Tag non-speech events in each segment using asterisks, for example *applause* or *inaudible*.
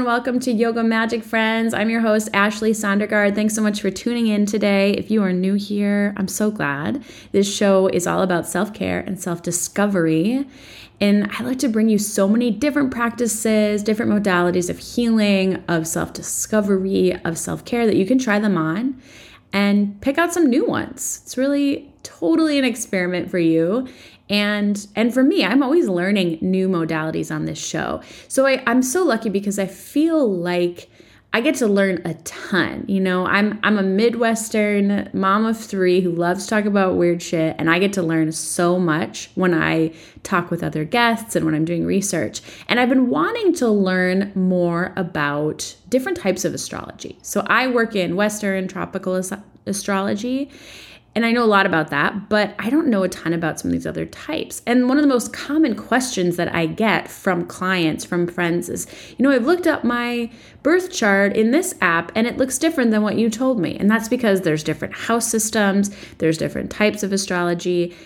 and welcome to Yoga Magic Friends. I'm your host, Ashley Sondergaard. Thanks so much for tuning in today. If you are new here, I'm so glad. This show is all about self care and self discovery. And I like to bring you so many different practices, different modalities of healing, of self discovery, of self care that you can try them on and pick out some new ones. It's really totally an experiment for you and and for me i'm always learning new modalities on this show. So I, i'm so lucky because i feel like i get to learn a ton you know? I'm i'm a midwestern mom of three who loves to talk about weird shit and i get to learn so much when i talk with other guests and when i'm doing research. And i've been wanting to learn more about different types of astrology. So i work in western tropical astrology and I know a lot about that, but I don't know a ton about some of these other types. And one of the most common questions that I get from clients, from friends is, you know, I've looked up my birth chart in this app and it looks different than what you told me. And that's because there's different house systems, there's different types of astrology.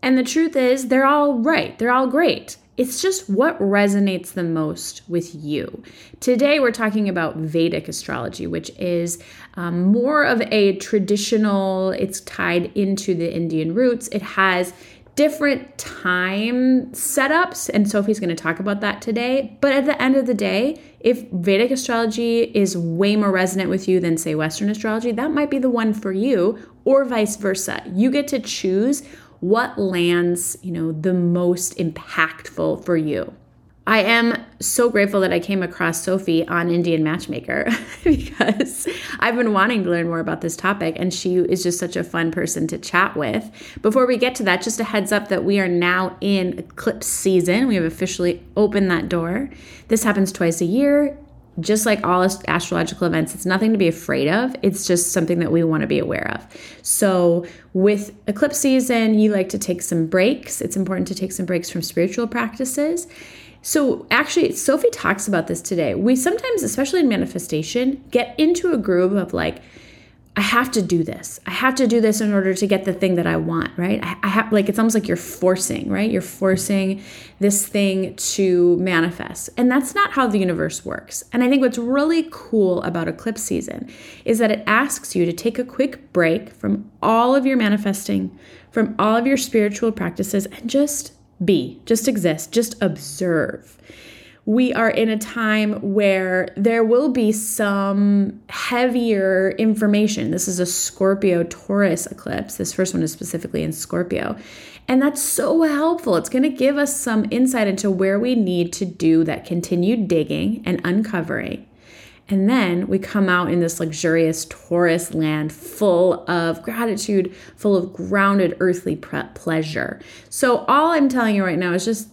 And the truth is, they're all right, they're all great. It's just what resonates the most with you. Today, we're talking about Vedic astrology, which is um, more of a traditional, it's tied into the Indian roots. It has different time setups, and Sophie's going to talk about that today. But at the end of the day, if Vedic astrology is way more resonant with you than, say, Western astrology, that might be the one for you, or vice versa. You get to choose what lands, you know, the most impactful for you. I am so grateful that I came across Sophie on Indian Matchmaker *laughs* because I've been wanting to learn more about this topic and she is just such a fun person to chat with. Before we get to that, just a heads up that we are now in eclipse season. We have officially opened that door. This happens twice a year just like all astrological events, it's nothing to be afraid of. It's just something that we want to be aware of. So, with eclipse season, you like to take some breaks. It's important to take some breaks from spiritual practices. So, actually, Sophie talks about this today. We sometimes, especially in manifestation, get into a groove of like, I have to do this. I have to do this in order to get the thing that I want, right? I, I, have like it's almost like you're forcing, right? You're forcing this thing to manifest. And that's not how the universe works. And I think what's really cool about eclipse season is that it asks you to take a quick break from all of your manifesting, from all of your spiritual practices and just be, just exist, just observe we are in a time where there will be some heavier information. This is a Scorpio Taurus eclipse. This first one is specifically in Scorpio. And that's so helpful. It's going to give us some insight into where we need to do that continued digging and uncovering. And then we come out in this luxurious Taurus land full of gratitude, full of grounded earthly pleasure. So, all I'm telling you right now is just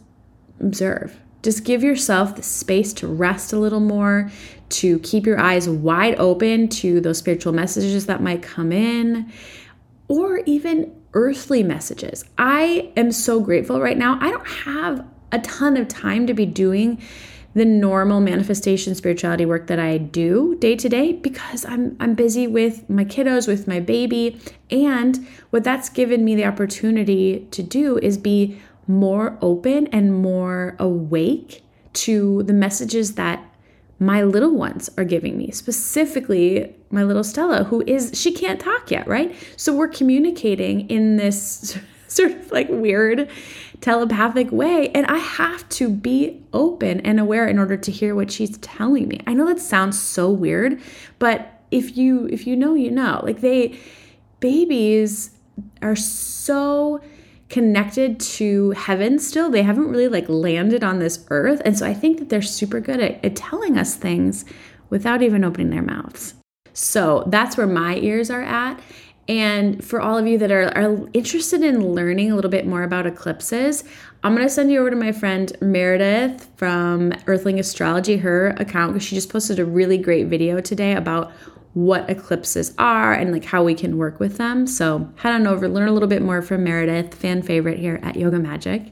observe just give yourself the space to rest a little more, to keep your eyes wide open to those spiritual messages that might come in, or even earthly messages. I am so grateful right now. I don't have a ton of time to be doing the normal manifestation spirituality work that I do day to day because I'm I'm busy with my kiddos, with my baby, and what that's given me the opportunity to do is be more open and more awake to the messages that my little ones are giving me, specifically my little Stella, who is, she can't talk yet, right? So we're communicating in this *laughs* sort of like weird telepathic way. And I have to be open and aware in order to hear what she's telling me. I know that sounds so weird, but if you if you know, you know. Like they babies are so connected to heaven still. They haven't really like landed on this earth. And so I think that they're super good at, at telling us things without even opening their mouths. So that's where my ears are at. And for all of you that are, are interested in learning a little bit more about eclipses, I'm going to send you over to my friend Meredith from Earthling Astrology, her account, because she just posted a really great video today about what eclipses are and like how we can work with them. So head on over, learn a little bit more from Meredith, fan favorite here at Yoga Magic.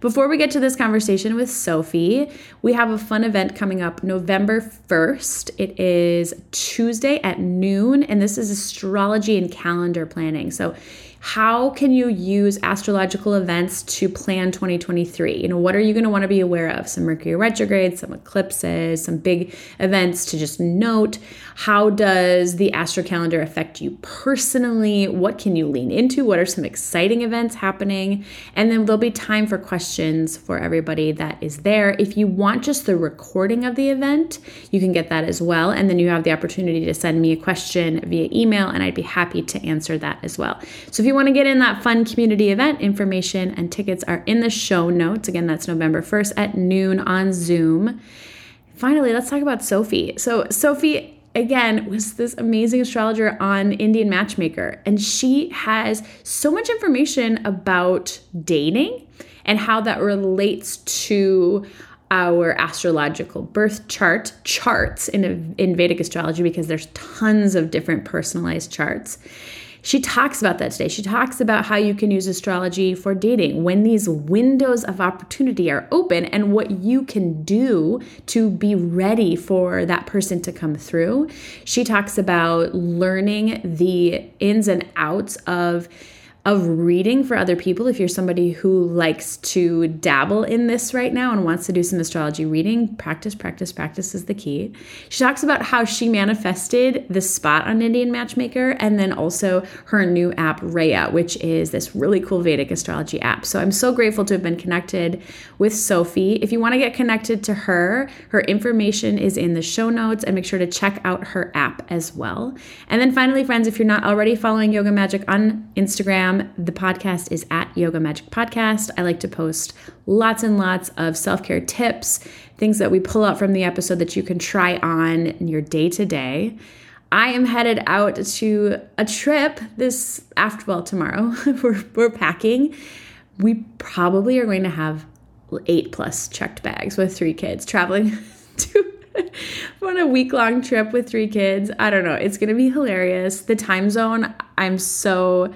Before we get to this conversation with Sophie, we have a fun event coming up November 1st. It is Tuesday at noon, and this is astrology and calendar planning. So how can you use astrological events to plan 2023? You know, what are you going to want to be aware of? Some Mercury retrograde, some eclipses, some big events to just note. How does the astro calendar affect you personally? What can you lean into? What are some exciting events happening? And then there'll be time for questions for everybody that is there. If you want just the recording of the event, you can get that as well. And then you have the opportunity to send me a question via email, and I'd be happy to answer that as well. So if you want to get in that fun community event, information and tickets are in the show notes. Again, that's November 1st at noon on Zoom. Finally, let's talk about Sophie. So, Sophie, again, was this amazing astrologer on Indian Matchmaker, and she has so much information about dating and how that relates to our astrological birth chart charts in, in Vedic astrology because there's tons of different personalized charts she talks about that today. She talks about how you can use astrology for dating when these windows of opportunity are open and what you can do to be ready for that person to come through. She talks about learning the ins and outs of of reading for other people. If you're somebody who likes to dabble in this right now and wants to do some astrology reading practice practice practice is the key. She talks about how she manifested the spot on indian matchmaker and then also her new app raya which is this really cool vedic astrology app. So i'm so grateful to have been connected with sophie. If you want to get connected to her her information is in the show notes and make sure to check out her app as well. And then finally friends if you're not already following yoga magic on instagram the podcast is at Yoga Magic Podcast. I like to post lots and lots of self care tips, things that we pull out from the episode that you can try on in your day to day. I am headed out to a trip this after, well, tomorrow. *laughs* we're, we're packing. We probably are going to have eight plus checked bags with three kids traveling *laughs* to on a week long trip with three kids. I don't know. It's going to be hilarious. The time zone, I'm so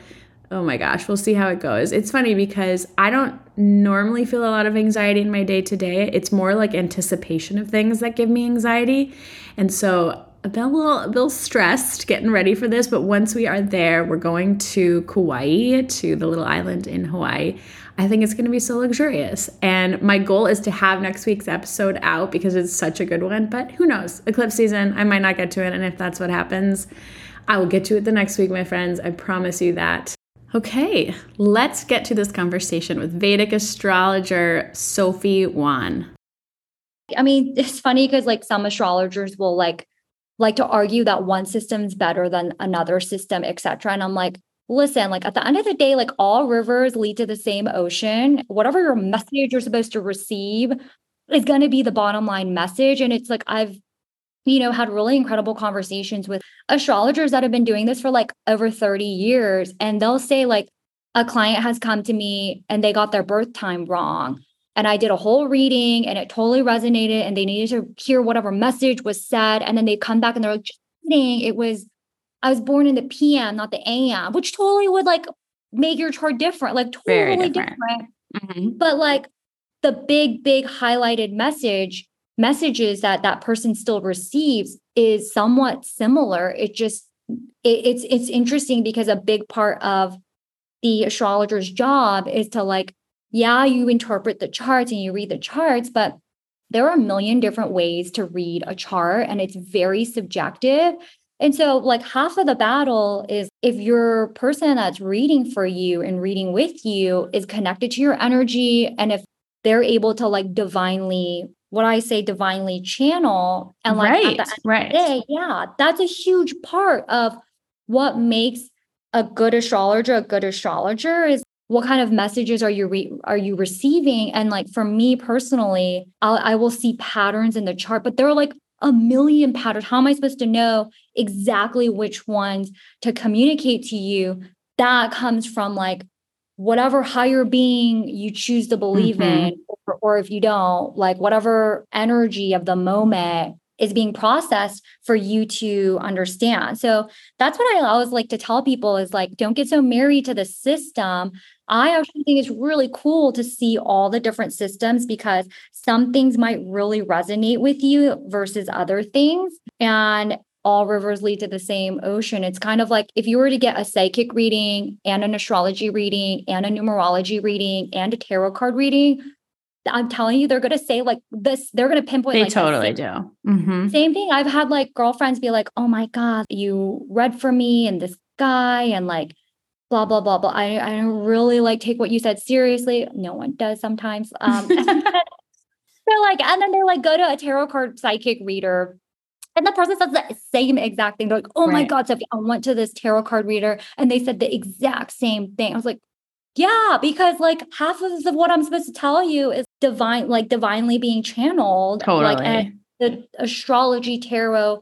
oh my gosh, we'll see how it goes. It's funny because I don't normally feel a lot of anxiety in my day to day. It's more like anticipation of things that give me anxiety. And so I've been a little, a little stressed getting ready for this, but once we are there, we're going to Kauai, to the little island in Hawaii. I think it's going to be so luxurious. And my goal is to have next week's episode out because it's such a good one. But who knows? Eclipse season, I might not get to it. And if that's what happens, I will get to it the next week, my friends. I promise you that. Okay, let's get to this conversation with Vedic astrologer Sophie Wan. I mean, it's funny because like some astrologers will like like to argue that one system's better than another system, etc. And I'm like, listen, like at the end of the day, like all rivers lead to the same ocean. Whatever your message you're supposed to receive is going to be the bottom line message. And it's like I've you know, had really incredible conversations with astrologers that have been doing this for like over 30 years. And they'll say, like, a client has come to me and they got their birth time wrong. And I did a whole reading and it totally resonated and they needed to hear whatever message was said. And then they come back and they're like, just kidding. It was, I was born in the PM, not the AM, which totally would like make your chart different, like totally different. different. Mm-hmm. But like the big, big highlighted message messages that that person still receives is somewhat similar. It just it, it's it's interesting because a big part of the astrologer's job is to like yeah you interpret the charts and you read the charts but there are a million different ways to read a chart and it's very subjective. And so like half of the battle is if your person that's reading for you and reading with you is connected to your energy and if they're able to like divinely what I say divinely channel and like right, right. Day, yeah, that's a huge part of what makes a good astrologer a good astrologer is what kind of messages are you re- are you receiving? And like for me personally I'll, i will see patterns in the chart but there are like a million patterns. How am i supposed to know exactly which ones to communicate to you? That comes from like whatever higher being you choose to believe mm-hmm. in or, or if you don't like whatever energy of the moment is being processed for you to understand. So that's what I always like to tell people is like, don't get so married to the system. I actually think it's really cool to see all the different systems because some things might really resonate with you versus other things. And all rivers lead to the same ocean. It's kind of like if you were to get a psychic reading and an astrology reading and a numerology reading and a tarot card reading, I'm telling you, they're going to say like this, they're going to pinpoint. They like, totally do. Mm-hmm. Same thing. I've had like girlfriends be like, oh my God, you read for me and this guy and like blah, blah, blah, blah. I, I don't really like take what you said seriously. No one does sometimes. Um, *laughs* they're like, and then they're like go to a tarot card psychic reader and the person says the same exact thing. They're like, oh right. my God, Sophie, I went to this tarot card reader and they said the exact same thing. I was like, yeah, because like half of what I'm supposed to tell you is divine, like divinely being channeled. Totally. Like the astrology, tarot,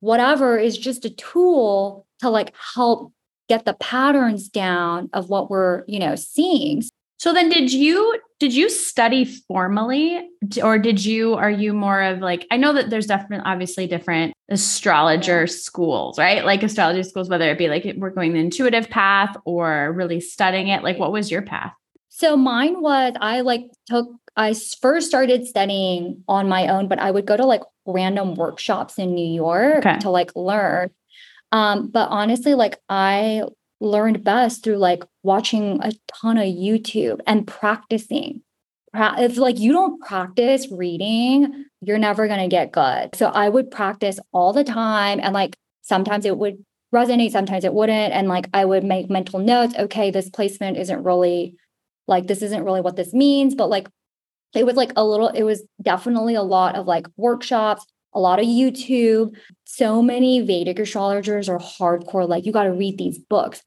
whatever is just a tool to like help get the patterns down of what we're, you know, seeing. So then did you did you study formally or did you are you more of like I know that there's definitely obviously different astrologer schools, right? Like astrology schools whether it be like we're going the intuitive path or really studying it. Like what was your path? So mine was I like took I first started studying on my own, but I would go to like random workshops in New York okay. to like learn. Um, but honestly, like I learned best through like watching a ton of YouTube and practicing. If like you don't practice reading, you're never going to get good. So I would practice all the time and like sometimes it would resonate, sometimes it wouldn't and like I would make mental notes, okay, this placement isn't really like this isn't really what this means, but like it was like a little it was definitely a lot of like workshops a lot of YouTube. So many Vedic astrologers are hardcore, like, you got to read these books.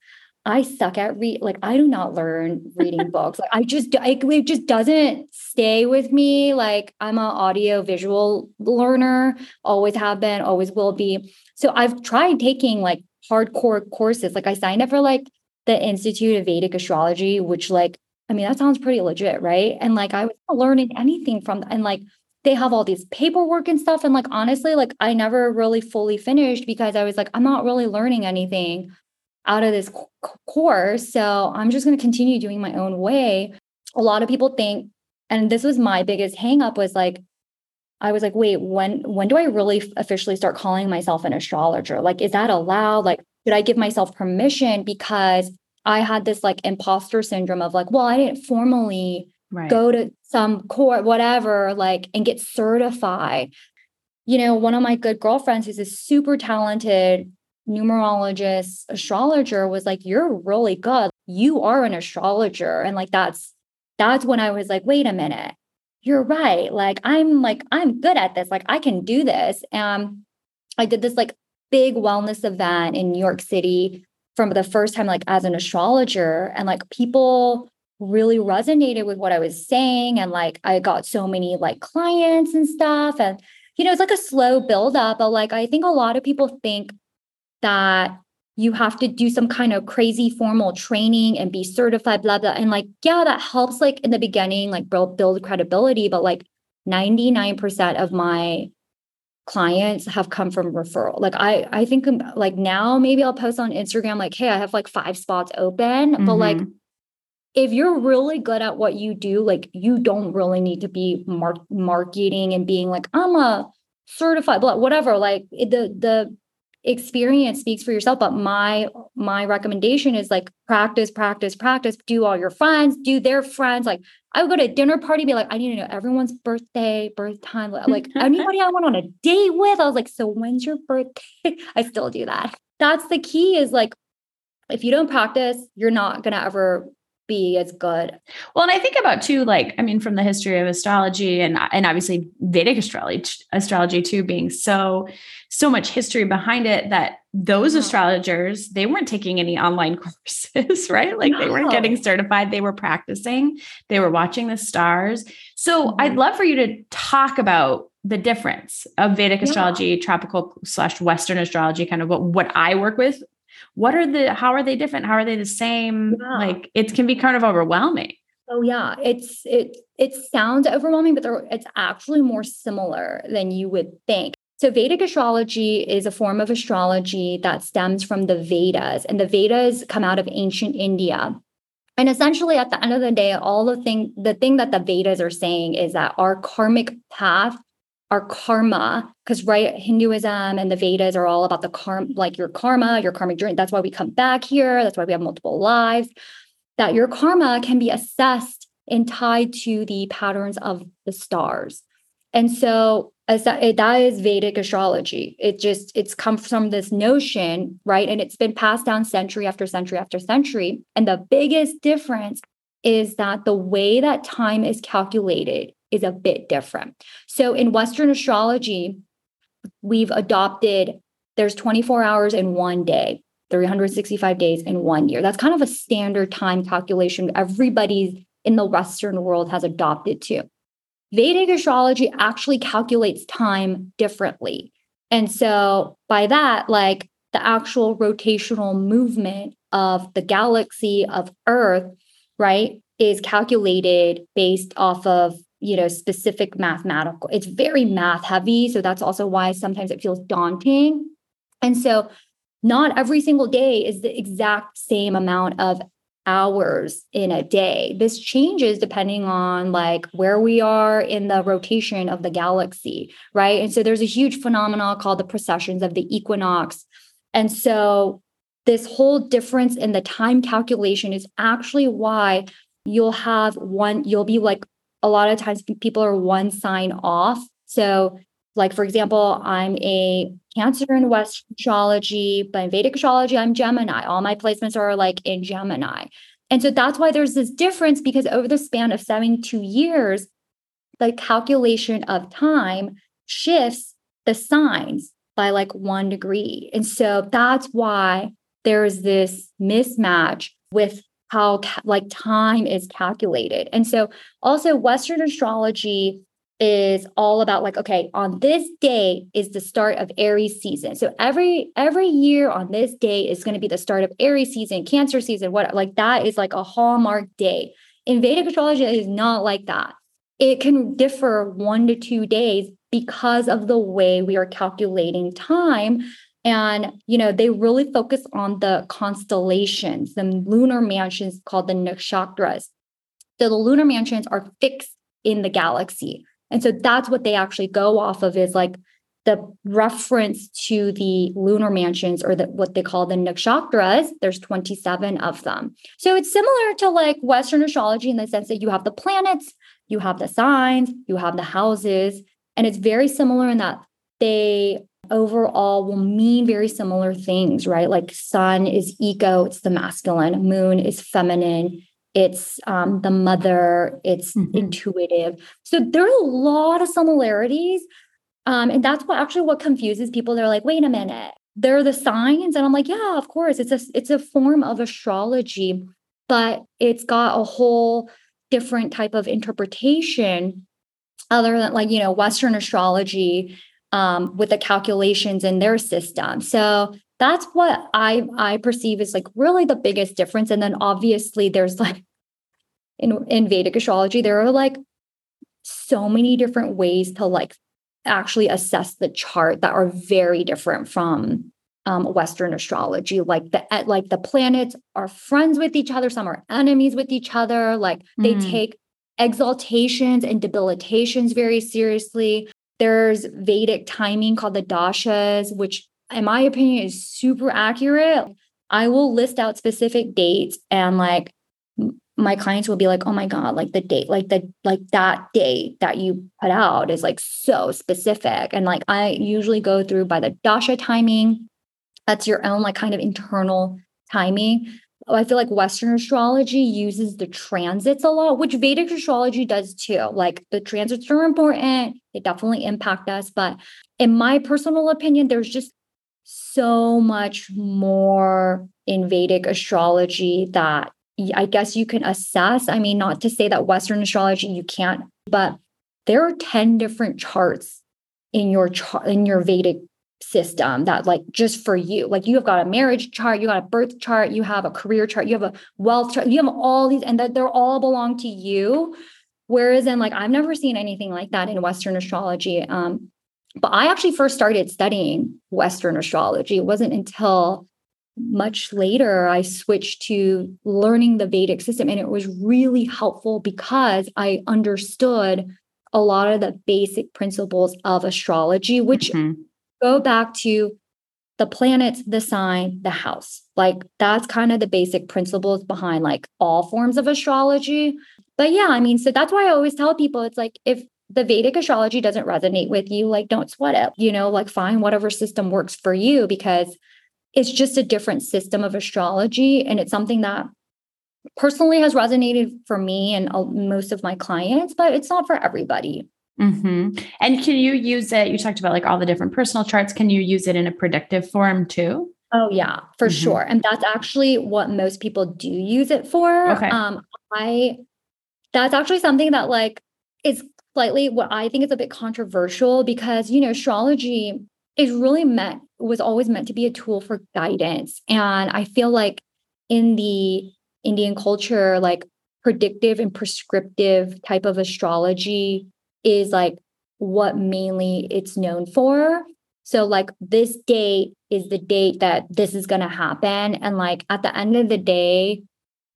I suck at read like I do not learn reading *laughs* books. Like I just I, it just doesn't stay with me. Like I'm an audio visual learner, always have been, always will be. So I've tried taking like hardcore courses. Like I signed up for like the Institute of Vedic Astrology, which like I mean that sounds pretty legit, right? And like I was not learning anything from and like they have all these paperwork and stuff. And like, honestly, like I never really fully finished because I was like, I'm not really learning anything out of this course. So I'm just going to continue doing my own way. A lot of people think, and this was my biggest hangup was like, I was like, wait, when when do I really officially start calling myself an astrologer? Like, is that allowed? Like, should I give myself permission? Because I had this like imposter syndrome of like, well, I didn't formally right. go to some court, whatever, like, and get certified. You know, one of my good girlfriends who's a super talented numerologist, astrologer was like, You're really good. You are an astrologer. And like, that's, that's when I was like, Wait a minute. You're right. Like, I'm like, I'm good at this. Like, I can do this. And I did this like big wellness event in New York City from the first time, like, as an astrologer. And like, people, really resonated with what I was saying. And like I got so many like clients and stuff. And, you know, it's like a slow build up. But like I think a lot of people think that you have to do some kind of crazy formal training and be certified, blah, blah. And like, yeah, that helps like in the beginning, like build, build credibility. But like 99% of my clients have come from referral. Like I I think um, like now maybe I'll post on Instagram like hey I have like five spots open mm-hmm. but like mm-hmm if you're really good at what you do, like you don't really need to be mar- marketing and being like, I'm a certified, blah, whatever. Like the the experience speaks for yourself. But my my recommendation is like practice, practice, practice. Do all your friends, do their friends. Like I would go to a dinner party, be like, I need to know everyone's birthday, birth time. Like *laughs* anybody I went on a date with, I was like, so when's your birthday? *laughs* I still do that. That's the key. Is like if you don't practice, you're not gonna ever be as good. Well, and I think about too, like, I mean, from the history of astrology and and obviously Vedic astrology, astrology too, being so so much history behind it that those astrologers they weren't taking any online *laughs* courses, right? Like no. they weren't getting certified, they were practicing, they were watching the stars. So mm-hmm. I'd love for you to talk about the difference of Vedic yeah. astrology, tropical slash Western astrology, kind of what, what I work with what are the how are they different? How are they the same? Yeah. like it can be kind of overwhelming. Oh yeah. It's it it sounds overwhelming but it's actually more similar than you would think. So Vedic astrology is a form of astrology that stems from the Vedas, and the Vedas come out of ancient India. And essentially, at the end of the day, all the thing, the thing that the Vedas are saying is that our karmic path our karma because right hinduism and the vedas are all about the karma like your karma your karmic journey. That's why we come back here. That's why we have multiple lives. That your karma can be assessed and tied to the patterns of the stars. And so that, that is vedic astrology. It just it's come from this notion right? And it's been passed down century after century after century. And the biggest difference is that the way that time is calculated is a bit different. So in Western astrology, we've adopted there's 24 hours in one day, 365 days in one year. That's kind of a standard time calculation everybody in the Western world has adopted to. Vedic astrology actually calculates time differently. And so by that, like the actual rotational movement of the galaxy of Earth, right, is calculated based off of you know specific mathematical it's very math heavy so that's also why sometimes it feels daunting. And so not every single day is the exact same amount of hours in a day. This changes depending on like where we are in the rotation of the galaxy right? And so there's a huge phenomenon called the precessions of the equinox. And so this whole difference in the time calculation is actually why you'll have one you'll be like a lot of times people are one sign off. So, like for example, I'm a Cancer in West astrology, but in Vedic astrology, I'm Gemini. All my placements are like in Gemini. And so that's why there's this difference because over the span of 72 years, the calculation of time shifts the signs by like one degree. And so that's why there's this mismatch with how like time is calculated. And so also Western astrology is all about like okay on this day is the start of aries season. So every every year on this day is going to be the start of aries season cancer season what like that is like a hallmark day. In vedic astrology is not like that. It can differ one to two days because of the way we are calculating time and, you know, they really focus on the constellations, the lunar mansions called the nakshatras. So the lunar mansions are fixed in the galaxy. And so that's what they actually go off of is like the reference to the lunar mansions or the, what they call the nakshatras. There's 27 of them. So it's similar to like Western astrology in the sense that you have the planets, you have the signs, you have the houses. And it's very similar in that they overall will mean very similar things, right? Like sun is ego, it's the masculine, moon is feminine, it's um, the mother, it's mm-hmm. intuitive. So there are a lot of similarities. Um, and that's what actually what confuses people. They're like, wait a minute, they're the signs. And I'm like, yeah, of course, it's a it's a form of astrology, but it's got a whole different type of interpretation other than like, you know, Western astrology um, with the calculations in their system. So that's what I I perceive as like really the biggest difference. And then obviously there's like in in Vedic astrology, there are like so many different ways to like actually assess the chart that are very different from um, Western astrology. Like the like the planets are friends with each other, some are enemies with each other. Like they mm. take exaltations and debilitations very seriously. There's Vedic timing called the dashas, which, in my opinion, is super accurate. I will list out specific dates and like my clients will be like, oh my God, like the date, like the like that date that you put out is like so specific. And like I usually go through by the dasha timing. That's your own like kind of internal timing. Oh, I feel like Western astrology uses the transits a lot, which Vedic astrology does too. Like the transits are important, they definitely impact us. But in my personal opinion, there's just so much more in Vedic astrology that I guess you can assess. I mean, not to say that Western astrology you can't, but there are 10 different charts in your chart in your Vedic system that like just for you. Like you have got a marriage chart you got a birth chart you have a career chart you have a wealth chart you have all these and that they're all belong to you. Whereas in like i've never seen anything like that in western astrology um but i actually first started studying western astrology. It wasn't until much later i switched to learning the vedic system and it was really helpful because i understood a lot of the basic principles of astrology which mm-hmm go back to the planets, the sign, the house. Like that's kind of the basic principles behind like all forms of astrology. But yeah, I mean, so that's why I always tell people it's like if the Vedic astrology doesn't resonate with you, like don't sweat it, you know, like find whatever system works for you because it's just a different system of astrology. And it's something that personally has resonated for me and uh, most of my clients, but it's not for everybody. Mm-hmm. And can you use it? You talked about like all the different personal charts. Can you use it in a predictive form too? Oh yeah, for mm-hmm. sure. And that's actually what most people do use it for. Okay. Um, I that's actually something that like is slightly what I think is a bit controversial because you know astrology is really meant was always meant to be a tool for guidance, and I feel like in the Indian culture, like predictive and prescriptive type of astrology is like what mainly it's known for. So, like, this date is the date that this is going to happen. And, like, at the end of the day,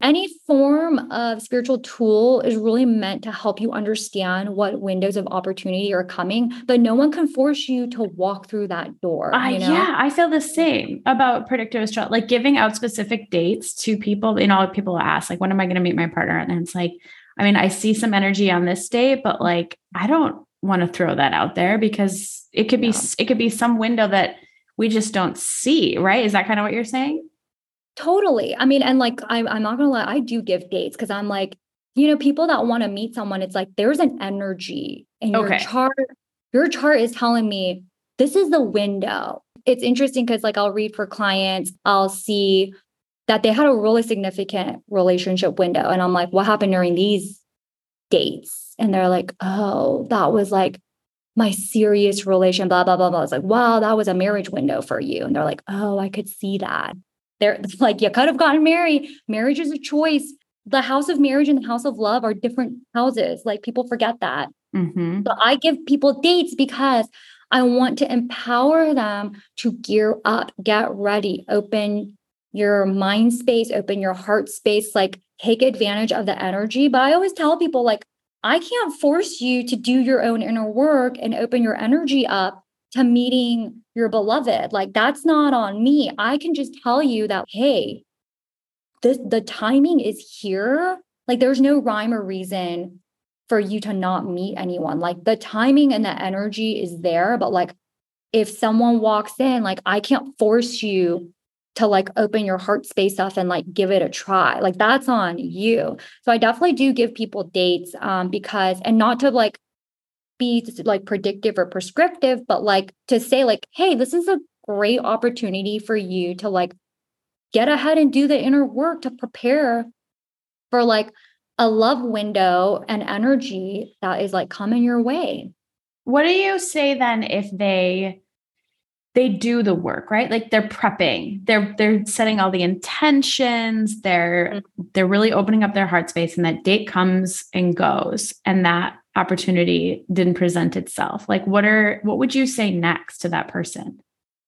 any form of spiritual tool is really meant to help you understand what windows of opportunity are coming, but no one can force you to walk through that door. Uh, you know? Yeah, I feel the same about predictive astrology, like giving out specific dates to people. You know, people ask, like, when am I going to meet my partner? And it's like, I mean, I see some energy on this day, but like I don't want to throw that out there because it could be yeah. it could be some window that we just don't see, right? Is that kind of what you're saying? Totally. I mean, and like I'm I'm not gonna lie, I do give dates because I'm like, you know, people that want to meet someone, it's like there's an energy in your okay. chart. Your chart is telling me this is the window. It's interesting because like I'll read for clients, I'll see that they had a really significant relationship window. And I'm like, what happened during these dates? And they're like, oh, that was like my serious relation, blah, blah, blah, blah. It's like, wow, that was a marriage window for you. And they're like, oh, I could see that. They're *laughs* like, you could have gotten married. Marriage is a choice. The house of marriage and the house of love are different houses. Like people forget that. Mm-hmm. So I give people dates because I want to empower them to gear up, get ready, open your mind space, open your heart space, like take advantage of the energy. But I always tell people, like, I can't force you to do your own inner work and open your energy up to meeting your beloved. Like, that's not on me. I can just tell you that, hey, the, the timing is here. Like, there's no rhyme or reason for you to not meet anyone. Like, the timing and the energy is there. But, like, if someone walks in, like, I can't force you to like open your heart space up and like give it a try. Like that's on you. So I definitely do give people dates um because and not to like be like predictive or prescriptive, but like to say like, hey, this is a great opportunity for you to like get ahead and do the inner work to prepare for like a love window and energy that is like coming your way. What do you say then if they they do the work right? Like they're prepping. They're they're setting all the intentions. They're mm-hmm. they're really opening up their heart space and that date comes and goes and that opportunity didn't present itself. Like what are what would you say next to that person?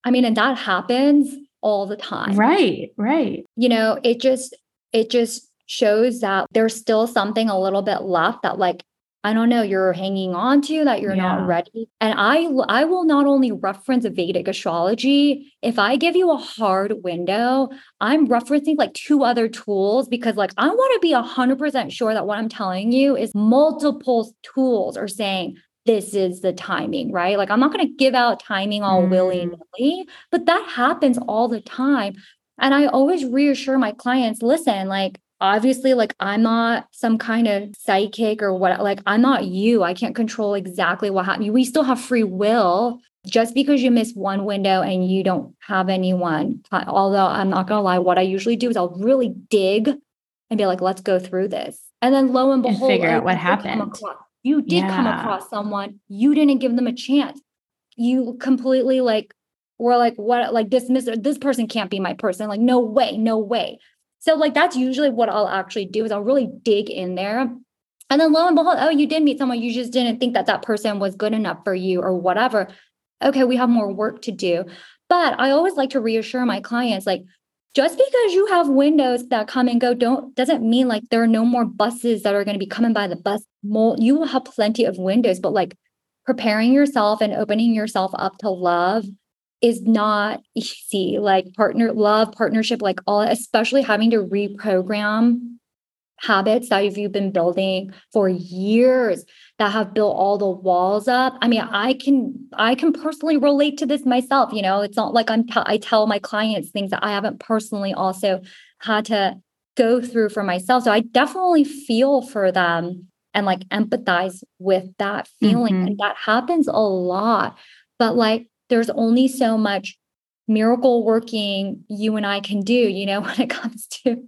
I mean and that happens all the time. Right right. You know it just it just shows that there's still something a little bit left that like I don't know, you're hanging on to that you're yeah. not ready. And I I will not only reference Vedic astrology, if I give you a hard window, I'm referencing like two other tools because like I want to be 100% sure that what I'm telling you is multiple tools are saying this is the timing, right? Like I'm not going to give out timing all mm. willy-nilly, but that happens all the time. And I always reassure my clients listen, like, obviously, like, I'm not some kind of psychic or what, like, I'm not you. I can't control exactly what happened. We still have free will. Just because you miss one window and you don't have anyone, although I'm not going to lie, what I usually do is I'll really dig and be like, let's go through this. And then lo and behold, and figure out what happened. Across, you did yeah. come across someone, you didn't give them a chance. You completely like were like, what, like dismiss this person can't be my person. Like, no way, no way. So, like, that's usually what I'll actually do is I'll really dig in there. And then lo and behold, oh, you did meet someone, you just didn't think that that person was good enough for you or whatever. Okay, we have more work to do. But I always like to reassure my clients, like, just because you have windows that come and go don't doesn't mean like there are no more buses that are going to be coming by the bus you will have plenty of windows but like preparing yourself and opening yourself up to love is not easy. Like partner love partnership like all especially having to reprogram habits that you've been building for years that have built all the walls up. I mean i can i can personally relate to this myself you know? It's not like i'm t- i tell my clients things that i haven't personally also had to go through for myself. So i definitely feel for them and like empathize with that feeling. Mm-hmm. and that happens a lot. But like there's only so much miracle working you and i can do you know *laughs* when it comes to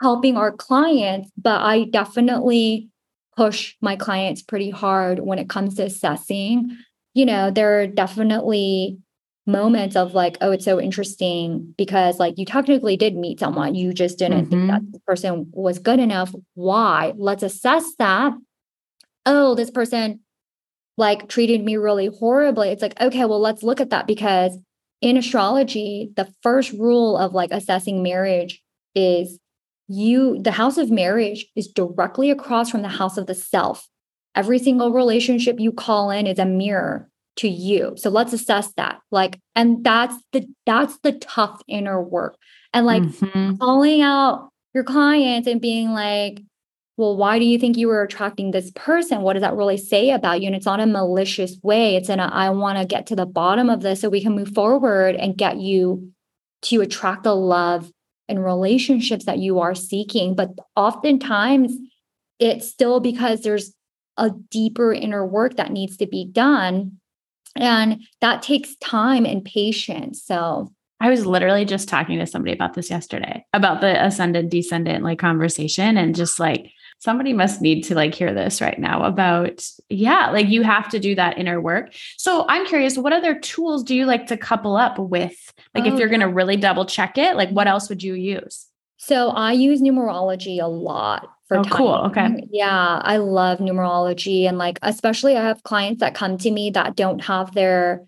helping our clients, but I definitely push my clients pretty hard when it comes to assessing. You know, there are definitely moments of like, oh, it's so interesting because like you technically did meet someone, you just didn't mm-hmm. think that mm-hmm. the person was good enough. Why? Let's assess that. Oh, this person like treated me really horribly. It's like, okay, well, let's look at that because in astrology, the first rule of like assessing marriage is you the house of marriage is directly across from the house of the self every single relationship you call in is a mirror to you so let's assess that like and that's the that's the tough inner work and like mm-hmm. calling out your clients and being like well why do you think you were attracting this person what does that really say about you and it's not a malicious way it's in a i want to get to the bottom of this so we can move forward and get you to attract the love and relationships that you are seeking. But oftentimes it's still because there's a deeper inner work that needs to be done. And that takes time and patience. So I was literally just talking to somebody about this yesterday about the ascendant descendant like conversation and just like somebody must need to like hear this right now about yeah like you have to do that inner work. So i'm curious what other tools do you like to couple up with? Like oh, if um, you're going to really double check it like what else would you use? So i use numerology a lot for oh, cool. okay. Yeah i love numerology and like especially i have clients that come to me that don't have their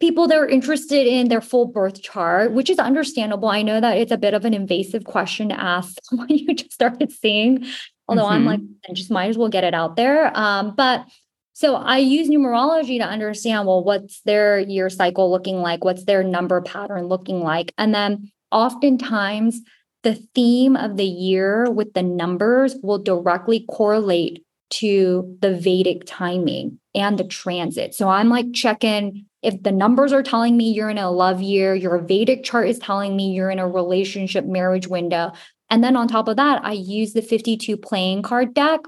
people that are interested in their full birth chart, which is understandable. I know that it's a bit of an invasive question to ask *laughs* when you just started seeing, although mm-hmm. I'm like, I just might as well get it out there. Um, but so I use numerology to understand, well, what's their year cycle looking like? What's their number pattern looking like? And then oftentimes the theme of the year with the numbers will directly correlate to the Vedic timing and the transit. So I'm like checking if the numbers are telling me you're in a love year, your Vedic chart is telling me you're in a relationship marriage window. And then on top of that, I use the 52 playing card deck.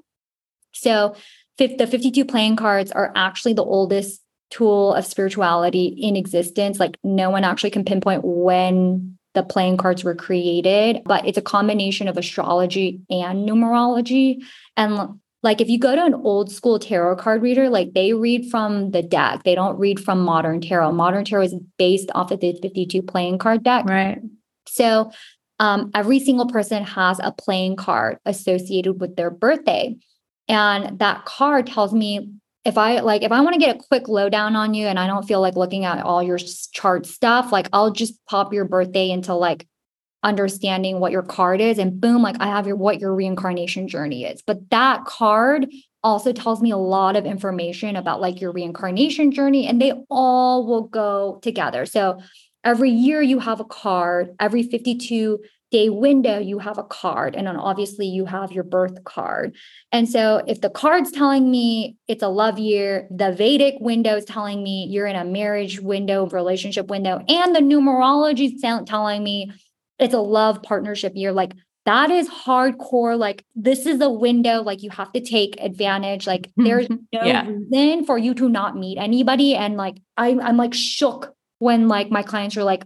So the 52 playing cards are actually the oldest tool of spirituality in existence. Like no one actually can pinpoint when the playing cards were created, but it's a combination of astrology and numerology. And like if you go to an old school tarot card reader, like they read from the deck. They don't read from modern tarot. Modern tarot is based off of the 52 playing card deck. Right. So um, every single person has a playing card associated with their birthday. And that card tells me if I like, if I want to get a quick lowdown on you and I don't feel like looking at all your chart stuff, like I'll just pop your birthday into like understanding what your card is and boom like i have your what your reincarnation journey is. But that card also tells me a lot of information about like your reincarnation journey and they all will go together. So every year you have a card every 52 day window you have a card and then obviously you have your birth card. And so if the card's telling me it's a love year the vedic window is telling me you're in a marriage window relationship window and the numerology is telling me it's a love partnership year. Like that is hardcore. Like this is a window, like you have to take advantage. Like there's no Yeah. reason for you to not meet anybody. And like I, I'm like shook when like my clients are like,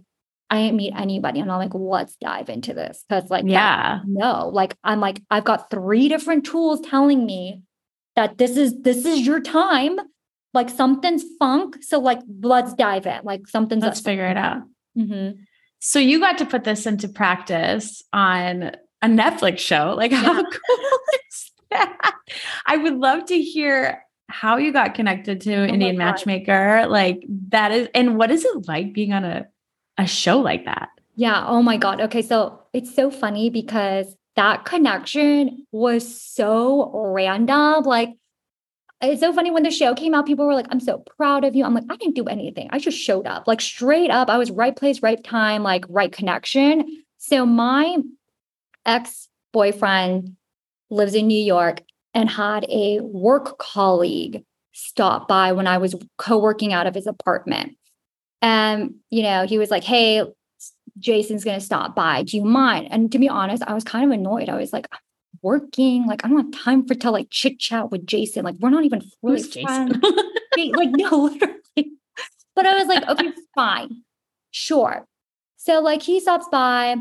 I didn't meet anybody. And I'm like, let's dive into this. Cause like Yeah. no like i'm like i've got three different tools telling me that this is this is your time like something's funk so like let's dive in like something's Let's figure it out. Mhm. So you got to put this into practice on a Netflix show. Like how cool *laughs* is that? I would love to hear how you got connected to Oh Indian Matchmaker. Like that is and what is it like being on a a show like that? yeah oh my god okay so it's so funny because that connection was so random like it's so funny when the show came out people were like i'm so proud of you. I'm like i didn't do anything. I just showed up. Like straight up i was right place right time like right connection. So my ex-boyfriend lives in new york and had a work colleague stop by when i was co-working out of his apartment. And you know he was like hey jason's going to stop by. Do you mind? And to be honest i was kind of annoyed. I was like working like i don't have time for to like chit chat with jason like we're not even Jason? friends. *laughs* Like no *laughs* literally but i was like okay fine sure so like he stops by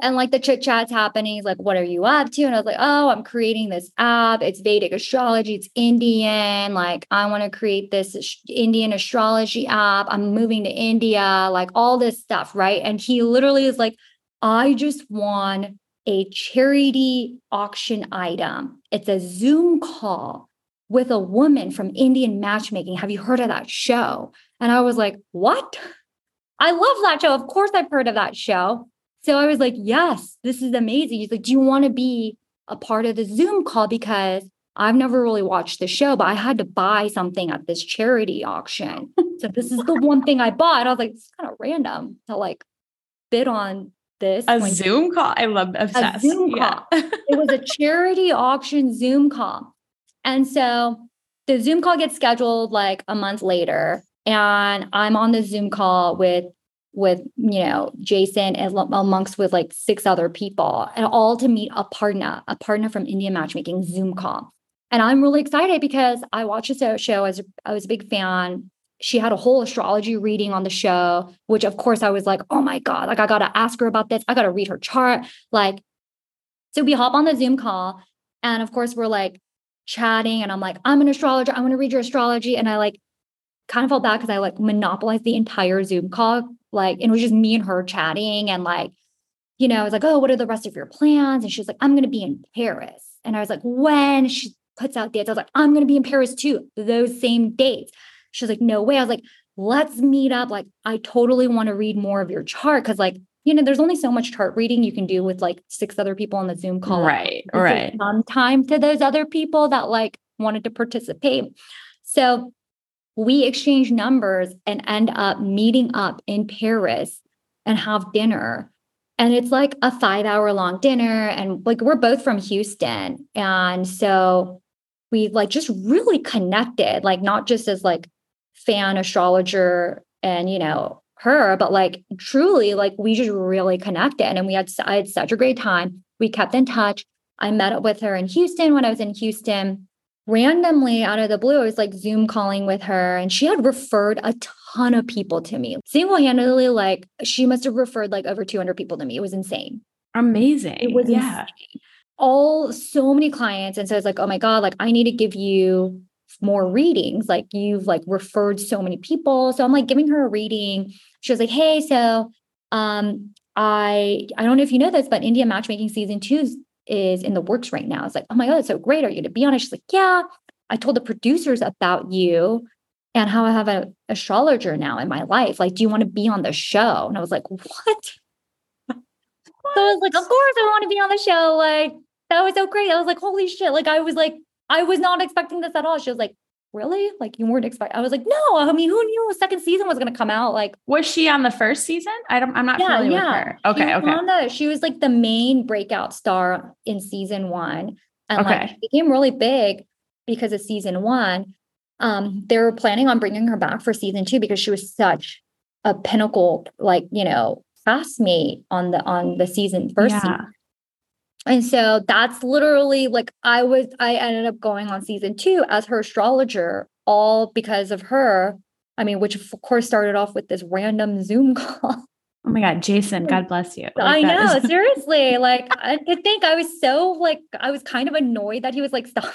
and like the chit chat's happening. He's like, What are you up to? And I was like, Oh, I'm creating this app. It's Vedic astrology. It's Indian. Like, I want to create this Indian astrology app. I'm moving to India, like all this stuff. Right. And he literally is like, I just won a charity auction item. It's a Zoom call with a woman from Indian matchmaking. Have you heard of that show? And I was like, What? I love that show. Of course, I've heard of that show. So I was like, yes, this is amazing. He's like, do you want to be a part of the Zoom call? Because I've never really watched the show, but I had to buy something at this charity auction. so this is the one thing I bought. I was like, it's kind of random to like bid on this. A Zoom call. I love obsessed. A Zoom Yeah. it was a charity auction Zoom call. And so the Zoom call gets scheduled like a month later. And I'm on the Zoom call with with you know Jason and amongst with like six other people and all to meet a partner, a partner from India Matchmaking Zoom call. And I'm really excited because I watched the show as I was a big fan. She had a whole astrology reading on the show, which of course I was like, oh my God, like I gotta ask her about this. I gotta read her chart. Like, so we hop on the Zoom call, and of course we're like chatting, and I'm like, I'm an astrologer. I want to read your astrology, and I like kind of felt bad because I like monopolized the entire Zoom call. Like, and it was just me and her chatting, and like, you know, I was like, oh, what are the rest of your plans? And she's like, I'm gonna be in Paris, and I was like, when? She puts out dates. I was like, I'm gonna be in Paris too, those same dates. She was like, no way. I was like, let's meet up. Like, I totally want to read more of your chart because, like, you know, there's only so much chart reading you can do with like six other people on the Zoom call. Right. Right. Some time to those other people that like wanted to participate. So we exchange numbers and end up meeting up in Paris and have dinner. And it's like a five hour long dinner. And like we're both from Houston. And so we like just really connected, like not just as like fan astrologer and, you know, her, but like truly, like we just really connected. And we had, I had such a great time. We kept in touch. I met up with her in Houston when I was in Houston. Randomly out of the blue, I was like Zoom calling with her, and she had referred a ton of people to me. Single handedly, like she must have referred like over 200 people to me. It was insane. Amazing. It was yeah. insane. All so many clients. And so it's like, oh my God, like I need to give you more readings. Like you've like referred so many people. So I'm like giving her a reading. She was like, hey, so um I I don't know if you know this, but India matchmaking season two is, in the works right now. It's like, oh my God, that's so great. Are you gonna be on it? She's like, Yeah. I told the producers about you and how I have an astrologer now in my life. Like, do you want to be on the show? And I was like, what? *laughs* So I was like, of course I want to be on the show. Like, that was so great. I was like, holy shit. Like, I was like, I was not expecting this at all. She was like, really? Like, you weren't expecting. I was like, no. I mean, who knew a second season was going to come out? Like, Was she on the first season? I don't. I'm not yeah, familiar yeah. with her. She Okay. was Okay. the- she was like the main breakout star in season one. And like, Okay. she became really big because of season one. Um, they were planning on bringing her back for season two because she was such a pinnacle, like, you know, classmate on the on the season first yeah. season. And so that's literally like I was I ended up going on season 2 as her astrologer all because of her. I mean, which of course started off with this random Zoom *laughs* call. Oh my God, Jason, God bless you. Like, I know, is- *laughs* seriously. Like, I think I was so like, I was kind of annoyed that he was like, *laughs* stopping.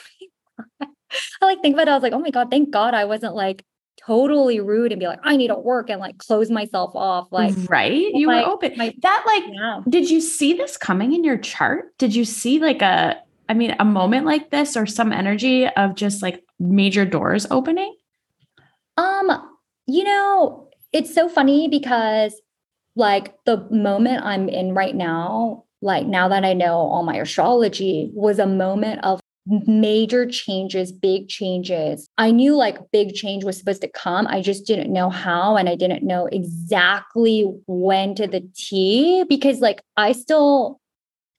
I like think about it. I was like, oh my God, thank God I wasn't like totally rude and be like, I need to work and like close myself off. Like, right. You were open. My, that, like, yeah. did you see this coming in your chart? Did you see like a, I mean, a moment like this or some energy of just like major doors opening? Um, you know, it's so funny because like the moment I'm in right now, like now that I know all my astrology, was a moment of major changes, big changes. I knew like big change was supposed to come. I just didn't know how and I didn't know exactly when to the T because like I still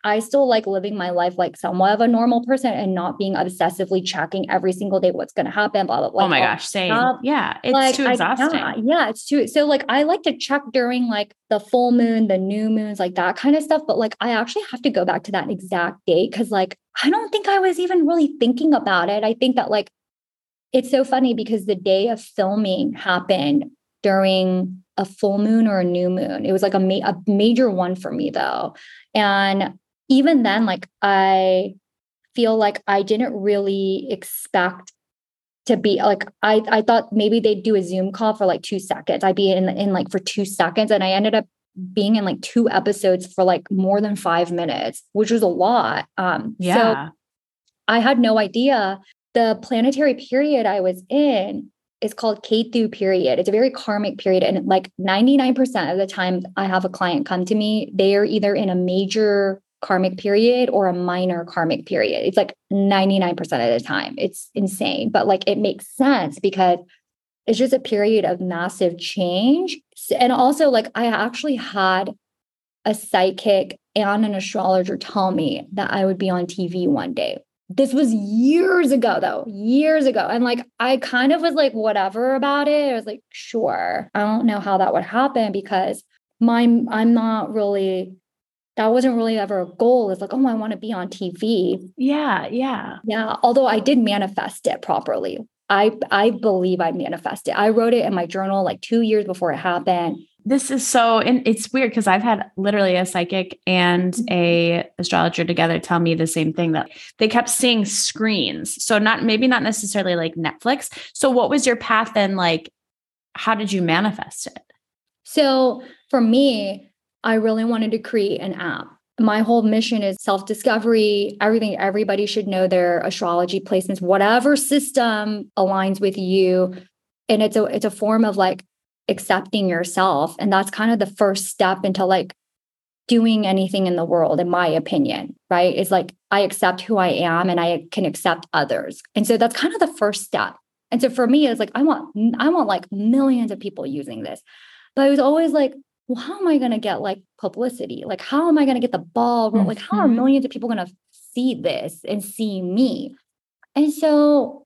I still like living my life like somewhat of a normal person and not being obsessively checking every single day what's going to happen. Blah blah blah. oh my gosh, same. Yeah, it's like, too exhausting. I, yeah, it's too. So like, I like to check during like the full moon, the new moons, like that kind of stuff. But like, I actually have to go back to that exact date because like I don't think I was even really thinking about it. I think that like it's so funny because the day of filming happened during a full moon or a new moon. It was like a, ma- a major one for me though. And even then, like I feel like I didn't really expect to be like I I thought maybe they'd do a Zoom call for like two seconds. I'd be in in like for two seconds, and I ended up being in like two episodes for like more than five minutes, which was a lot. Um, yeah. So I had no idea the planetary period I was in is called Ketu period. It's a very karmic period. And like 99% of the time I have a client come to me, they are either in a major karmic period or a minor karmic period. It's like 99% of the time. It's insane, but like it makes sense because it's just a period of massive change. And also, like, I actually had a psychic and an astrologer tell me that I would be on TV one day. This was years ago, though, years ago. And like, I kind of was like, whatever about it. I was like, sure. I don't know how that would happen because my, I'm not really that wasn't really ever a goal. It's like, oh, I want to be on TV. Yeah, yeah. Yeah. Although I did manifest it properly. I I believe I manifested. I wrote it in my journal like two years before it happened. This is so, and it's weird because I've had literally a psychic and mm-hmm. a astrologer together tell me the same thing that they kept seeing screens. So not maybe not necessarily like Netflix. So what was your path and like? How did you manifest it? So for me, I really wanted to create an app. My whole mission is self discovery, everything. Everybody should know their astrology placements, whatever system aligns with you. And it's a it's a form of like accepting yourself. And that's kind of the first step into like doing anything in the world, in my opinion, right? It's like I accept who I am and I can accept others. And so that's kind of the first step. And so for me, it's like I want I want like millions of people using this. But I was always like, well, how am I going to get like publicity? Like, how am I going to get the ball? Mm-hmm. Like, how are mm-hmm. millions of people going to see this and see me? And so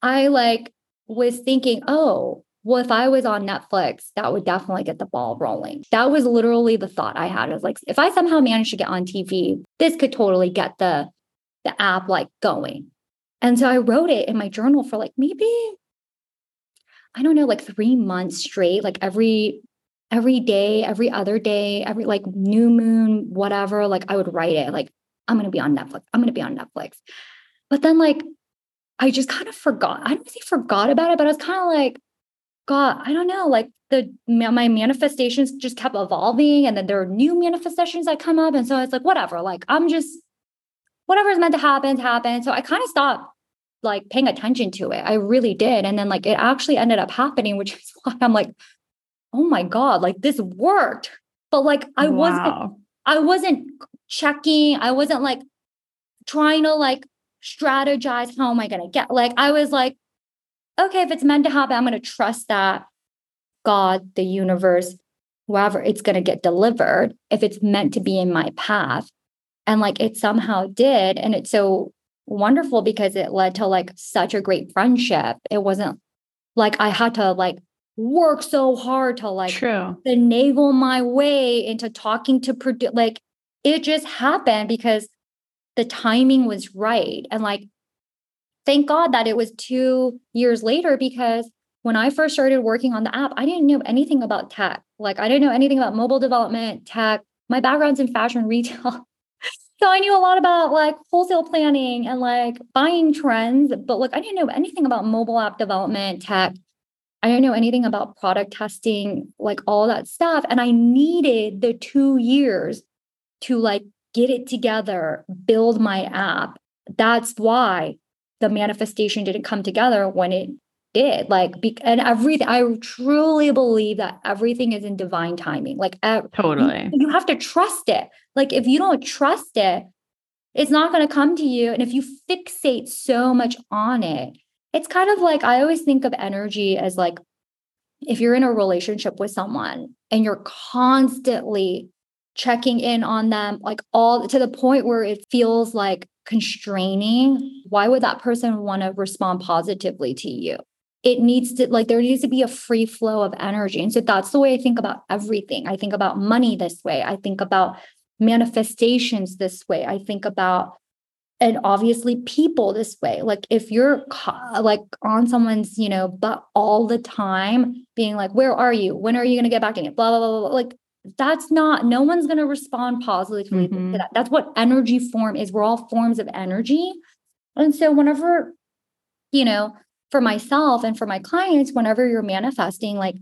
I like was thinking, oh, well, if I was on Netflix, that would definitely get the ball rolling. That was literally the thought I had. I was like, if I somehow managed to get on TV, this could totally get the the app like going. And so I wrote it in my journal for like maybe I don't know, like three months straight, like every every day, every other day, every like new moon, whatever, like I would write it like, I'm going to be on Netflix. I'm going to be on Netflix. But then like, I just kind of forgot. I don't say forgot about it, but I was kind of like, God, I don't know. Like the my manifestations just kept evolving, and then there are new manifestations that come up, and so it's like whatever. Like I'm just whatever is meant to happen, happen. So I kind of stopped like paying attention to it. I really did, and then like it actually ended up happening, which is *laughs* why I'm like, oh my god like this worked. But like i wow. wasn't i wasn't checking i wasn't like trying to like strategize how am i going to get like i was like okay if it's meant to happen i'm going to trust that god the universe whoever it's going to get delivered if it's meant to be in my path. And like it somehow did and it's so wonderful because it led to like such a great friendship. It wasn't like i had to like work so hard to like True. finagle my way into talking to produ- like it just happened because the timing was right. And like, thank God that it was two years later because when I first started working on the app, I didn't know anything about tech. Like, I didn't know anything about mobile development, tech. My background's in fashion retail. *laughs* so I knew a lot about like wholesale planning and like buying trends, but like I didn't know anything about mobile app development, tech. I didn't know anything about product testing, like all that stuff. And I needed the two years to like get it together, build my app. That's why the manifestation didn't come together when it did. Like, be, and everything, I truly believe that everything is in divine timing. Like, totally. You, you have to trust it. Like, if you don't trust it, it's not going to come to you. And if you fixate so much on it, it's kind of like I always think of energy as like if you're in a relationship with someone and you're constantly checking in on them, like all to the point where it feels like constraining, why would that person want to respond positively to you? It needs to, like, there needs to be a free flow of energy. And so that's the way I think about everything. I think about money this way. I think about manifestations this way. I think about, and obviously people this way. Like, if you're like on someone's, you know, but all the time being like, where are you? When are you going to get back in it? Blah, blah, blah, blah. Like, that's not no one's going to respond positively mm-hmm. to that that's what energy form is we're all forms of energy and so whenever you know for myself and for my clients whenever you're manifesting like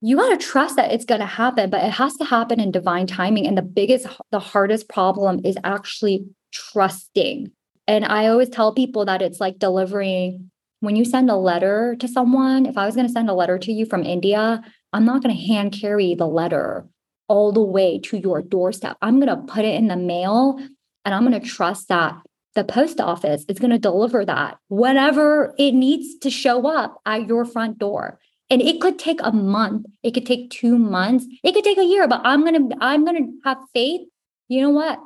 you got to trust that it's going to happen but it has to happen in divine timing and the biggest the hardest problem is actually trusting and i always tell people that it's like delivering when you send a letter to someone if i was going to send a letter to you from india i'm not going to hand carry the letter all the way to your doorstep. I'm going to put it in the mail and I'm going to trust that the post office is going to deliver that whenever it needs to show up at your front door. And it could take a month, it could take 2 months, it could take a year, but I'm going to I'm going to have faith. You know what?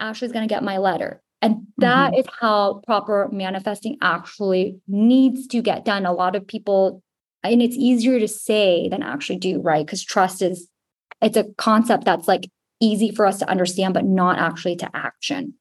Ashley's going to get my letter. And that mm-hmm. is how proper manifesting actually needs to get done. A lot of people and it's easier to say than actually do, right? Because trust is it's a concept that's like easy for us to understand, but not actually to action.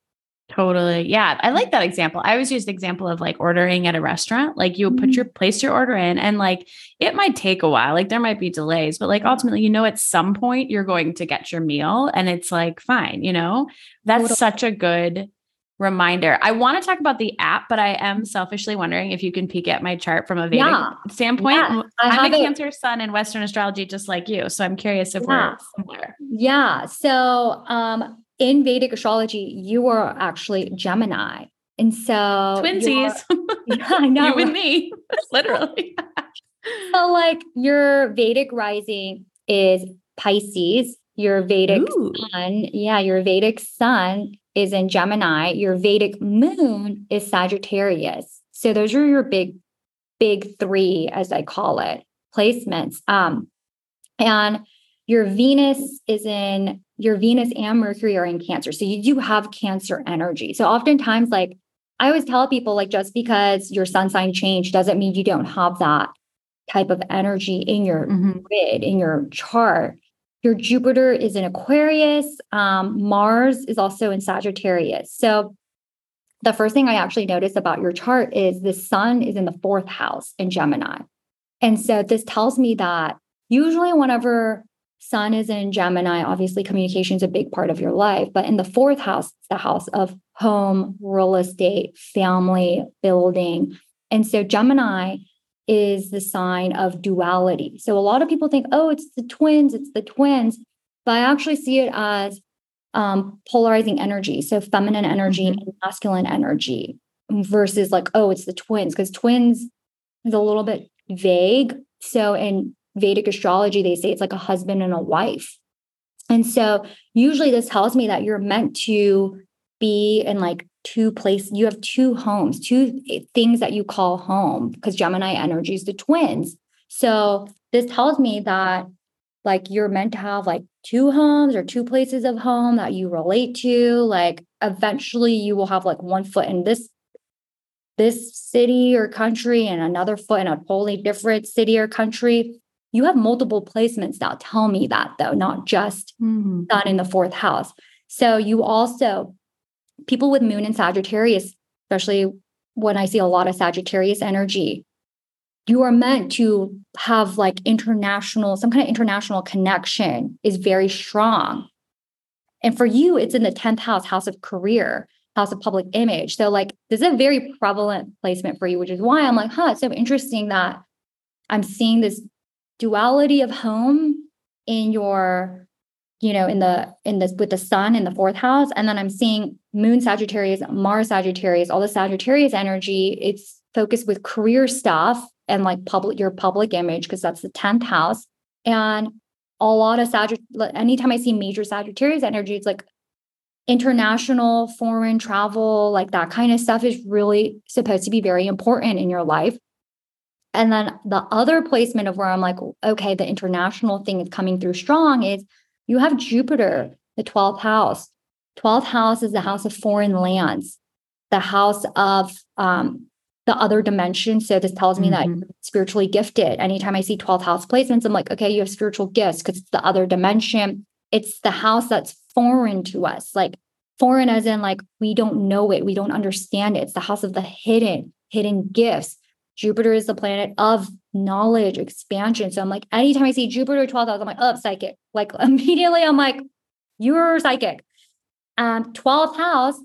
Totally. Yeah. I like that example. I always use the example of like ordering at a restaurant. Like you put your mm-hmm. place your order in and like it might take a while. Like there might be delays, but like ultimately, you know, at some point you're going to get your meal and it's like fine, you know? That's totally. such a good reminder. I want to talk about the app, but I am selfishly wondering if you can peek at my chart from a Vedic yeah. standpoint. Yeah, I'm a it. Cancer Sun in Western astrology, just like you. So I'm curious if yeah. we're similar. Yeah. So um, in Vedic astrology, you are actually Gemini. And so twinsies. *laughs* Yeah, I know. you and me, *laughs* literally. *laughs* so like your Vedic rising is Pisces, your Vedic Ooh. sun, yeah, your Vedic sun is in Gemini, your Vedic moon is Sagittarius. So those are your big, big three, as I call it, placements. Um, and your Venus is in your Venus and Mercury are in Cancer. So you do have Cancer energy. So oftentimes, like I always tell people, like just because your sun sign changed doesn't mean you don't have that type of energy in your mm-hmm. grid, in your chart. Your Jupiter is in Aquarius. Um, Mars is also in Sagittarius. So the first thing I actually notice about your chart is the sun is in the fourth house in Gemini. And so this tells me that usually whenever sun is in Gemini, obviously communication is a big part of your life, but in the fourth house, it's the house of home, real estate, family, building. And so Gemini is the sign of duality. So a lot of people think, oh, it's the twins, it's the twins. But I actually see it as um, polarizing energy. So feminine energy mm-hmm. and masculine energy versus like, oh, it's the twins, because twins is a little bit vague. So in Vedic astrology, they say it's like a husband and a wife. And so usually this tells me that you're meant to be in like two places you have two homes two things that you call home because gemini energy is the twins. So this tells me that like you're meant to have like two homes or two places of home that you relate to. Like eventually you will have like one foot in this this city or country and another foot in a totally different city or country you have multiple placements that tell me that though, not just Mhm. sun in the fourth house. So you also, people with moon in Sagittarius, especially when I see a lot of Sagittarius energy, you are meant to have like international, some kind of international connection is very strong. And for you, it's in the 10th house, house of career, house of public image. So, like, this is a very prevalent placement for you, which is why I'm like, huh, it's so interesting that I'm seeing this duality of home in your you know in the in this with the sun in the fourth house. And then i'm seeing moon sagittarius mars sagittarius all the sagittarius energy. It's focused with career stuff and like public your public image because that's the 10th house. And a lot of sagittarius anytime i see major sagittarius energy it's like international foreign travel like that kind of stuff is really supposed to be very important in your life and then the other placement of where I'm like, okay, the international thing is coming through strong is you have Jupiter, the 12th house. 12th house is the house of foreign lands, the house of um, the other dimension. So this tells me Mhm. that you're spiritually gifted. Anytime I see 12th house placements, I'm like, okay, you have spiritual gifts because it's the other dimension. It's the house that's foreign to us, like foreign as in like we don't know it, we don't understand it. It's the house of the hidden, hidden gifts. Jupiter is the planet of knowledge, expansion. So I'm like, anytime I see Jupiter 12th house, I'm like, oh, psychic. Like *laughs* immediately I'm like, you're psychic. And 12th house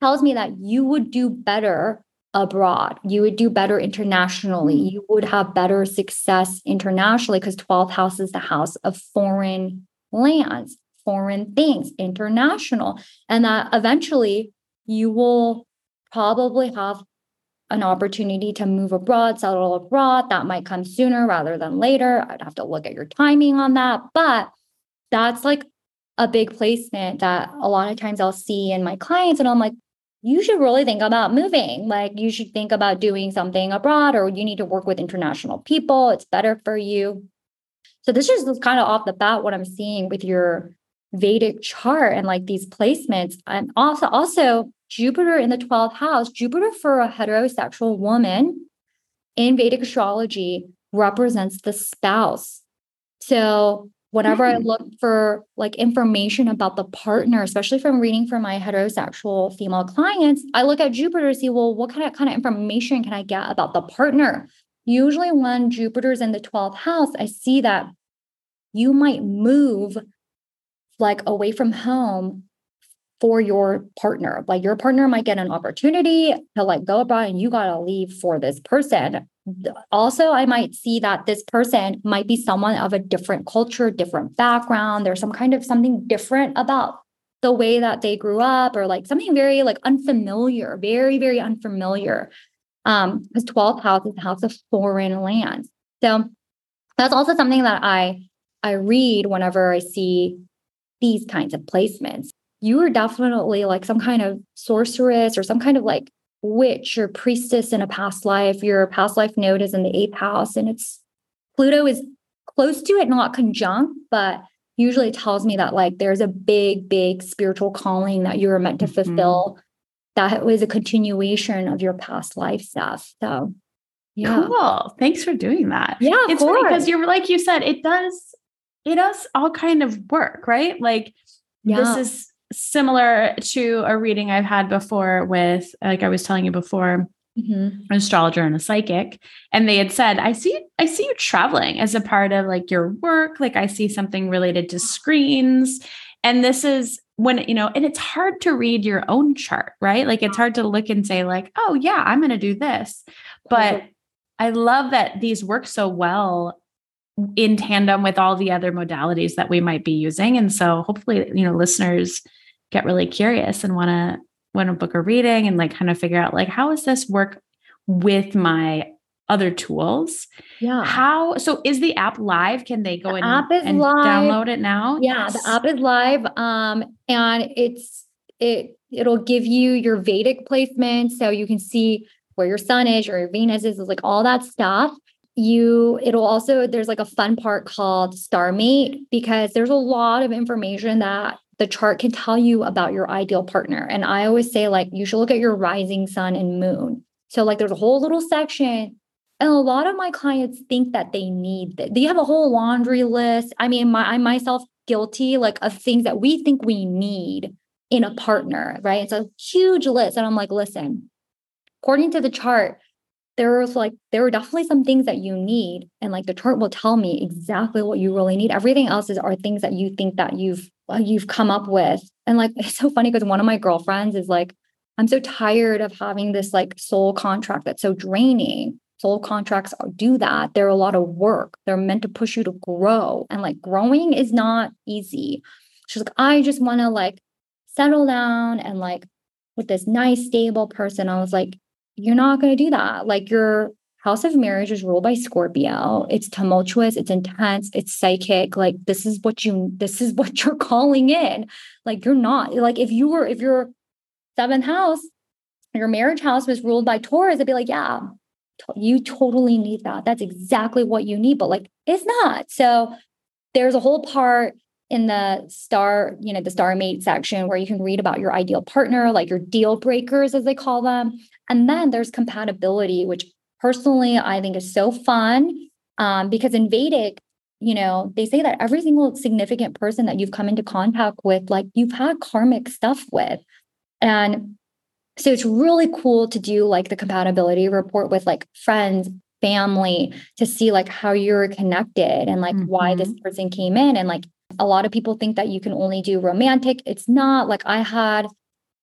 tells me that you would do better abroad. You would do better internationally. Hmm. You would have better success internationally because 12th house is the house of foreign lands, foreign things, international. And that eventually you will probably have an opportunity to move abroad, settle abroad. That might come sooner rather than later. I'd have to look at your timing on that. But that's like a big placement that a lot of times I'll see in my clients. And I'm like, you should really think about moving. Like, you should think about doing something abroad, or you need to work with international people. It's better for you. So, this is kind of off the bat what I'm seeing with your Vedic chart and like these placements. And also, also Jupiter in the 12th house, Jupiter for a heterosexual woman in Vedic astrology represents the spouse. So whenever I Hmm. look for like information about the partner, especially from reading for my heterosexual female clients, I look at Jupiter to see, well, what kind of kind of information can I get about the partner? Usually when Jupiter's in the 12th house, I see that you might move like away from home for your partner. Like your partner might get an opportunity to like go abroad and you got to leave for this person. Also, I might see that this person might be someone of a different culture, different background. There's some kind of something different about the way that they grew up or like something very like unfamiliar, very, very unfamiliar. Um, because 12th house is the house of foreign lands. So that's also something that I I read whenever I see these kinds of placements. You are definitely like some kind of sorceress or some kind of like witch or priestess in a past life. Your past life node is in the eighth house, and it's Pluto is close to it, not conjunct, but usually tells me that like there's a big, big spiritual calling that you're meant to Mhm. fulfill. That was a continuation of your past life stuff. So, yeah, Cool. Thanks for doing that. yeah, it's funny because you're like you said, it does it does all kind of work, right? Like Yeah. this is similar to a reading I've had before with like I was telling you before, Mhm. an astrologer and a psychic. And they had said, I see I see you traveling as a part of like your work. Like I see something related to screens. And this is when, you know, and it's hard to read your own chart, right? Like it's hard to look and say, like, oh yeah, I'm gonna do this. But I love that these work so well in tandem with all the other modalities that we might be using. And so hopefully, you know, listeners get really curious and want to want to book a reading and like kind of figure out like how does this work with my other tools? yeah. How so is the app live? Can they go The in app is and live. download it now? Yeah, Yes. the app is live. Um, and it's it it'll give you your Vedic placement. So you can see where your sun is, or your Venus is, like all that stuff. You it'll also there's like a fun part called Star Mate because there's a lot of information that the chart can tell you about your ideal partner. And I always say, like, you should look at your rising sun and moon. So, like, there's a whole little section And a lot of my clients think that they need that. They have a whole laundry list. I mean, my, I myself guilty like of things that we think we need in a partner, right? It's a huge list. And I'm like, listen, according to the chart, there was like there were definitely some things that you need and like the chart will tell me exactly what you really need everything else is are things that you think that you've you've come up with. And like it's so funny because one of my girlfriends is like i'm so tired of having this like soul contract that's so draining. Soul contracts do that. They're a lot of work. They're meant to push you to grow. And like growing is not easy. She's like i just want to like settle down and like with this nice stable person. I was like you're not going to do that. Like your house of marriage is ruled by Scorpio. It's tumultuous, it's intense, it's psychic. Like this is what you this is *laughs* what you're calling in. Like you're not like if you were if your seventh house, your marriage house was ruled by Taurus, it'd be like, yeah, you totally need that. That's exactly what you need, but like it's not. So there's a whole part in the star, you know, the star mate section where you can read about your ideal partner, like your deal breakers, as they call them. And then there's compatibility, which personally I think is so fun um, because in Vedic, you know, they say that every single significant person that you've come into contact with, like you've had karmic stuff with. And so it's really cool to do like the compatibility report with like friends, family to see like how you're connected and like mm-hmm. why this mm-hmm. person came in and like a lot of people think that you can only do romantic. It's not like I had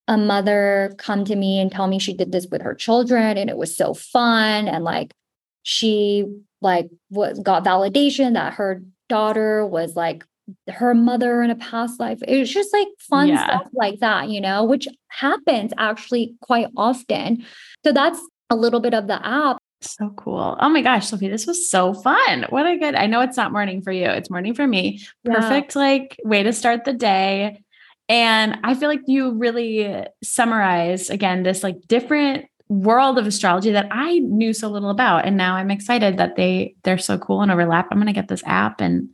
a mother come to me and tell me she did this with her children and it was so fun and like she like was got validation that her daughter was like her mother in a past life. It was just like fun yeah. stuff like that, you know, which happens actually quite often. So that's a little bit of the app. So cool. Oh my gosh, Sophie, this was so fun. What a good, I know it's not morning for you, it's morning for me. Perfect, yeah. like, way to start the day. And I feel like you really summarized again this like different world of astrology that I knew so little about. And now I'm excited that they they're so cool and overlap. I'm gonna get this app and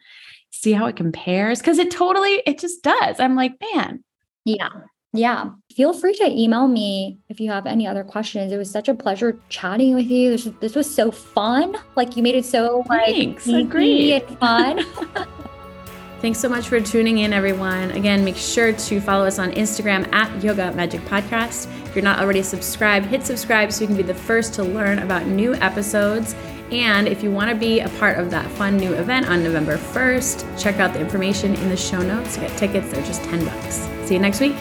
see how it compares because it totally it just does. I'm like, man. Yeah. Yeah. Feel free to email me if you have any other questions. It was such a pleasure chatting with you. This, this was so fun. Like you made it so like Thanks. Easy and fun. *laughs* Thanks so much for tuning in, everyone. Again, make sure to follow us on Instagram at Yoga Magic Podcast. If you're not already subscribed, hit subscribe so you can be the first to learn about new episodes. And if you want to be a part of that fun new event on November 1st, check out the information in the show notes to get tickets. They're just 10 bucks. See you next week.